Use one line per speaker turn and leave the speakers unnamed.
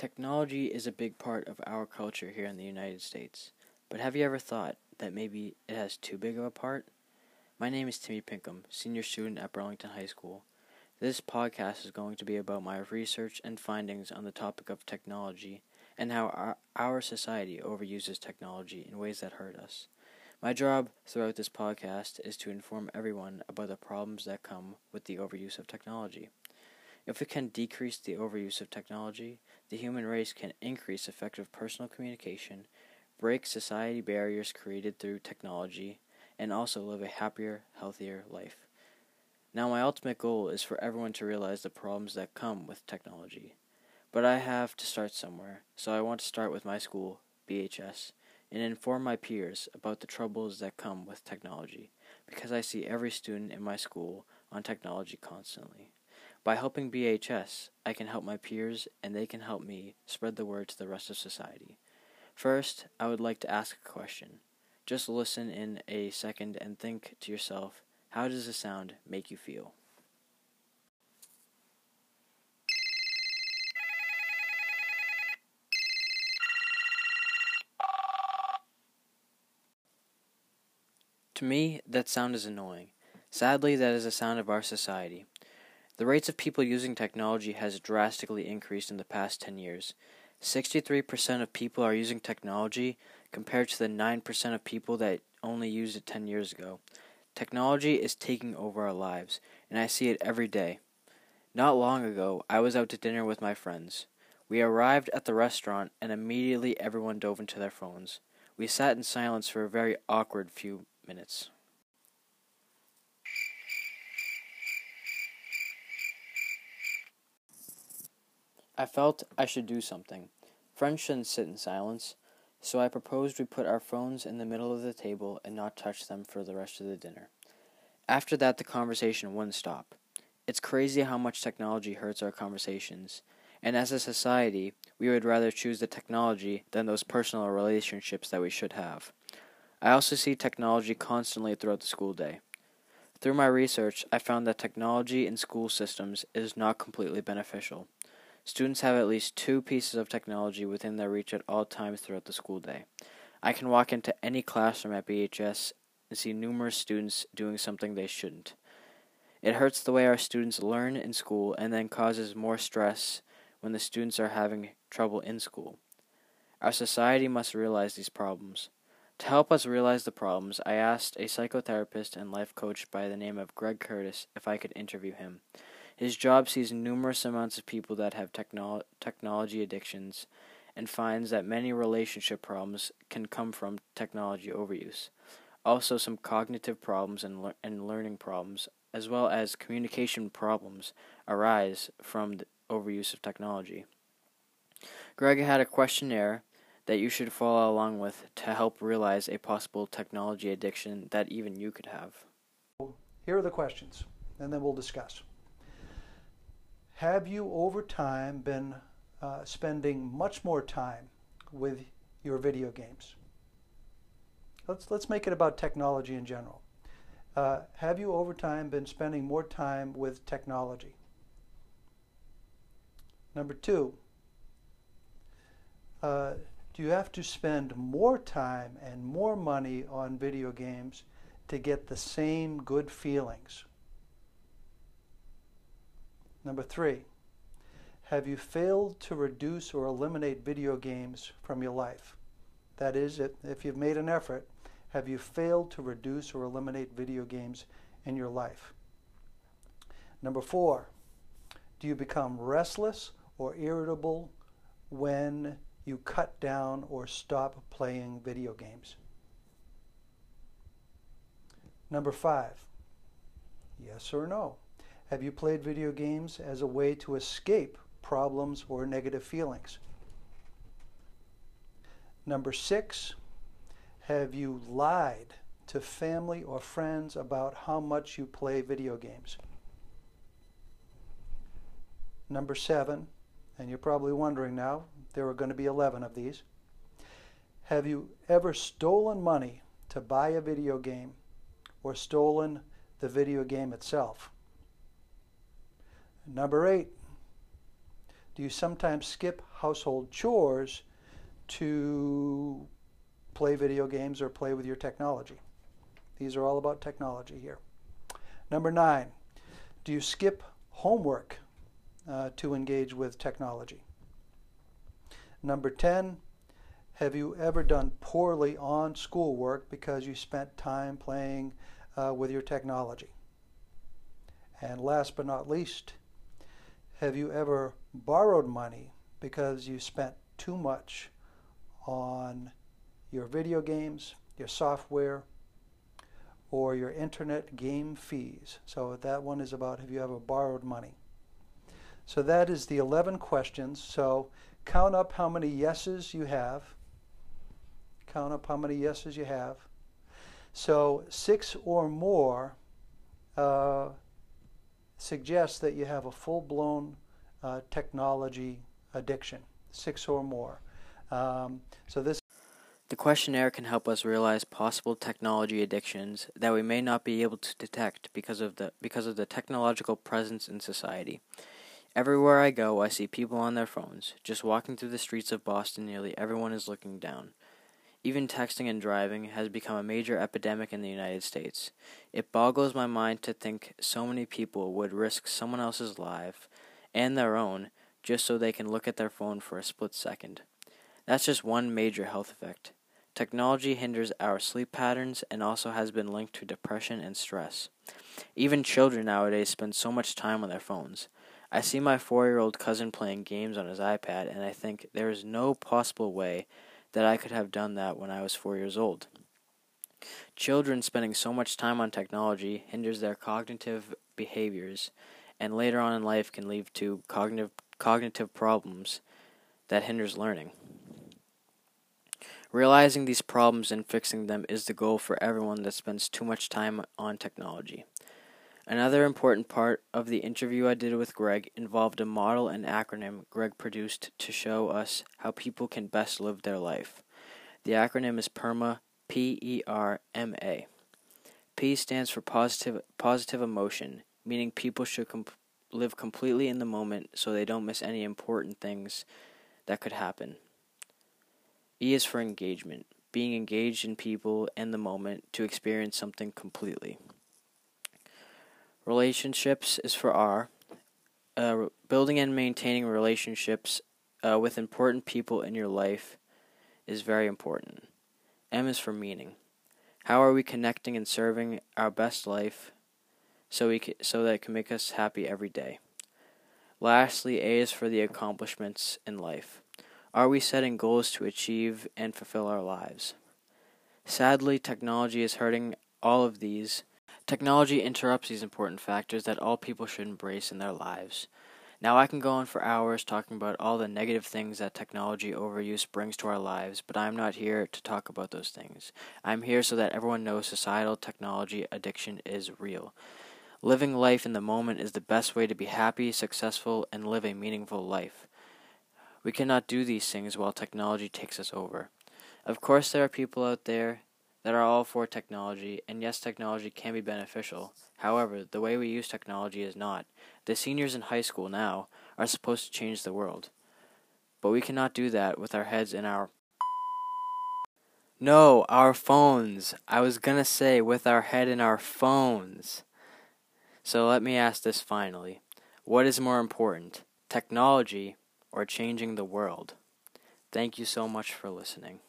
Technology is a big part of our culture here in the United States, but have you ever thought that maybe it has too big of a part? My name is Timmy Pinkham, senior student at Burlington High School. This podcast is going to be about my research and findings on the topic of technology and how our, our society overuses technology in ways that hurt us. My job throughout this podcast is to inform everyone about the problems that come with the overuse of technology. If we can decrease the overuse of technology, the human race can increase effective personal communication, break society barriers created through technology, and also live a happier, healthier life. Now, my ultimate goal is for everyone to realize the problems that come with technology. But I have to start somewhere, so I want to start with my school, BHS, and inform my peers about the troubles that come with technology, because I see every student in my school on technology constantly. By helping BHS, I can help my peers and they can help me spread the word to the rest of society. First, I would like to ask a question. Just listen in a second and think to yourself, how does the sound make you feel? To me, that sound is annoying. Sadly, that is the sound of our society. The rates of people using technology has drastically increased in the past 10 years. 63% of people are using technology compared to the 9% of people that only used it 10 years ago. Technology is taking over our lives, and I see it every day. Not long ago, I was out to dinner with my friends. We arrived at the restaurant, and immediately everyone dove into their phones. We sat in silence for a very awkward few minutes. I felt I should do something. Friends shouldn't sit in silence, so I proposed we put our phones in the middle of the table and not touch them for the rest of the dinner. After that, the conversation wouldn't stop. It's crazy how much technology hurts our conversations, and as a society, we would rather choose the technology than those personal relationships that we should have. I also see technology constantly throughout the school day. Through my research, I found that technology in school systems is not completely beneficial. Students have at least two pieces of technology within their reach at all times throughout the school day. I can walk into any classroom at BHS and see numerous students doing something they shouldn't. It hurts the way our students learn in school and then causes more stress when the students are having trouble in school. Our society must realize these problems. To help us realize the problems, I asked a psychotherapist and life coach by the name of Greg Curtis if I could interview him. His job sees numerous amounts of people that have technolo- technology addictions and finds that many relationship problems can come from technology overuse. Also, some cognitive problems and, le- and learning problems, as well as communication problems, arise from the overuse of technology. Greg had a questionnaire that you should follow along with to help realize a possible technology addiction that even you could have.
Here are the questions, and then we'll discuss. Have you over time been uh, spending much more time with your video games? Let's, let's make it about technology in general. Uh, have you over time been spending more time with technology? Number two, uh, do you have to spend more time and more money on video games to get the same good feelings? Number three, have you failed to reduce or eliminate video games from your life? That is, if you've made an effort, have you failed to reduce or eliminate video games in your life? Number four, do you become restless or irritable when you cut down or stop playing video games? Number five, yes or no? Have you played video games as a way to escape problems or negative feelings? Number six, have you lied to family or friends about how much you play video games? Number seven, and you're probably wondering now, there are going to be 11 of these. Have you ever stolen money to buy a video game or stolen the video game itself? Number eight, Do you sometimes skip household chores to play video games or play with your technology? These are all about technology here. Number nine, do you skip homework uh, to engage with technology? Number 10, have you ever done poorly on schoolwork because you spent time playing uh, with your technology? And last but not least, have you ever borrowed money because you spent too much on your video games, your software, or your internet game fees? So that one is about have you ever borrowed money? So that is the 11 questions. So count up how many yeses you have. Count up how many yeses you have. So six or more uh, suggests that you have a full-blown uh, technology addiction, six or more. Um, so this.
The questionnaire can help us realize possible technology addictions that we may not be able to detect because of the because of the technological presence in society. Everywhere I go, I see people on their phones. Just walking through the streets of Boston, nearly everyone is looking down. Even texting and driving has become a major epidemic in the United States. It boggles my mind to think so many people would risk someone else's life and their own just so they can look at their phone for a split second. That's just one major health effect. Technology hinders our sleep patterns and also has been linked to depression and stress. Even children nowadays spend so much time on their phones. I see my four year old cousin playing games on his iPad, and I think there is no possible way that I could have done that when I was four years old. Children spending so much time on technology hinders their cognitive behaviors, and later on in life can lead to cognitive cognitive problems that hinders learning. Realizing these problems and fixing them is the goal for everyone that spends too much time on technology. Another important part of the interview I did with Greg involved a model and acronym Greg produced to show us how people can best live their life. The acronym is PERMA, P E R M A. P stands for positive positive emotion, meaning people should comp- live completely in the moment so they don't miss any important things that could happen. E is for engagement, being engaged in people and the moment to experience something completely. Relationships is for R. Uh, building and maintaining relationships uh, with important people in your life is very important. M is for meaning. How are we connecting and serving our best life so we can, so that it can make us happy every day? Lastly, A is for the accomplishments in life. Are we setting goals to achieve and fulfill our lives? Sadly, technology is hurting all of these Technology interrupts these important factors that all people should embrace in their lives. Now, I can go on for hours talking about all the negative things that technology overuse brings to our lives, but I'm not here to talk about those things. I'm here so that everyone knows societal technology addiction is real. Living life in the moment is the best way to be happy, successful, and live a meaningful life. We cannot do these things while technology takes us over. Of course, there are people out there that are all for technology, and yes, technology can be beneficial. However, the way we use technology is not. The seniors in high school now are supposed to change the world. But we cannot do that with our heads in our. No, our phones. I was gonna say with our head in our phones. So let me ask this finally What is more important, technology or changing the world? Thank you so much for listening.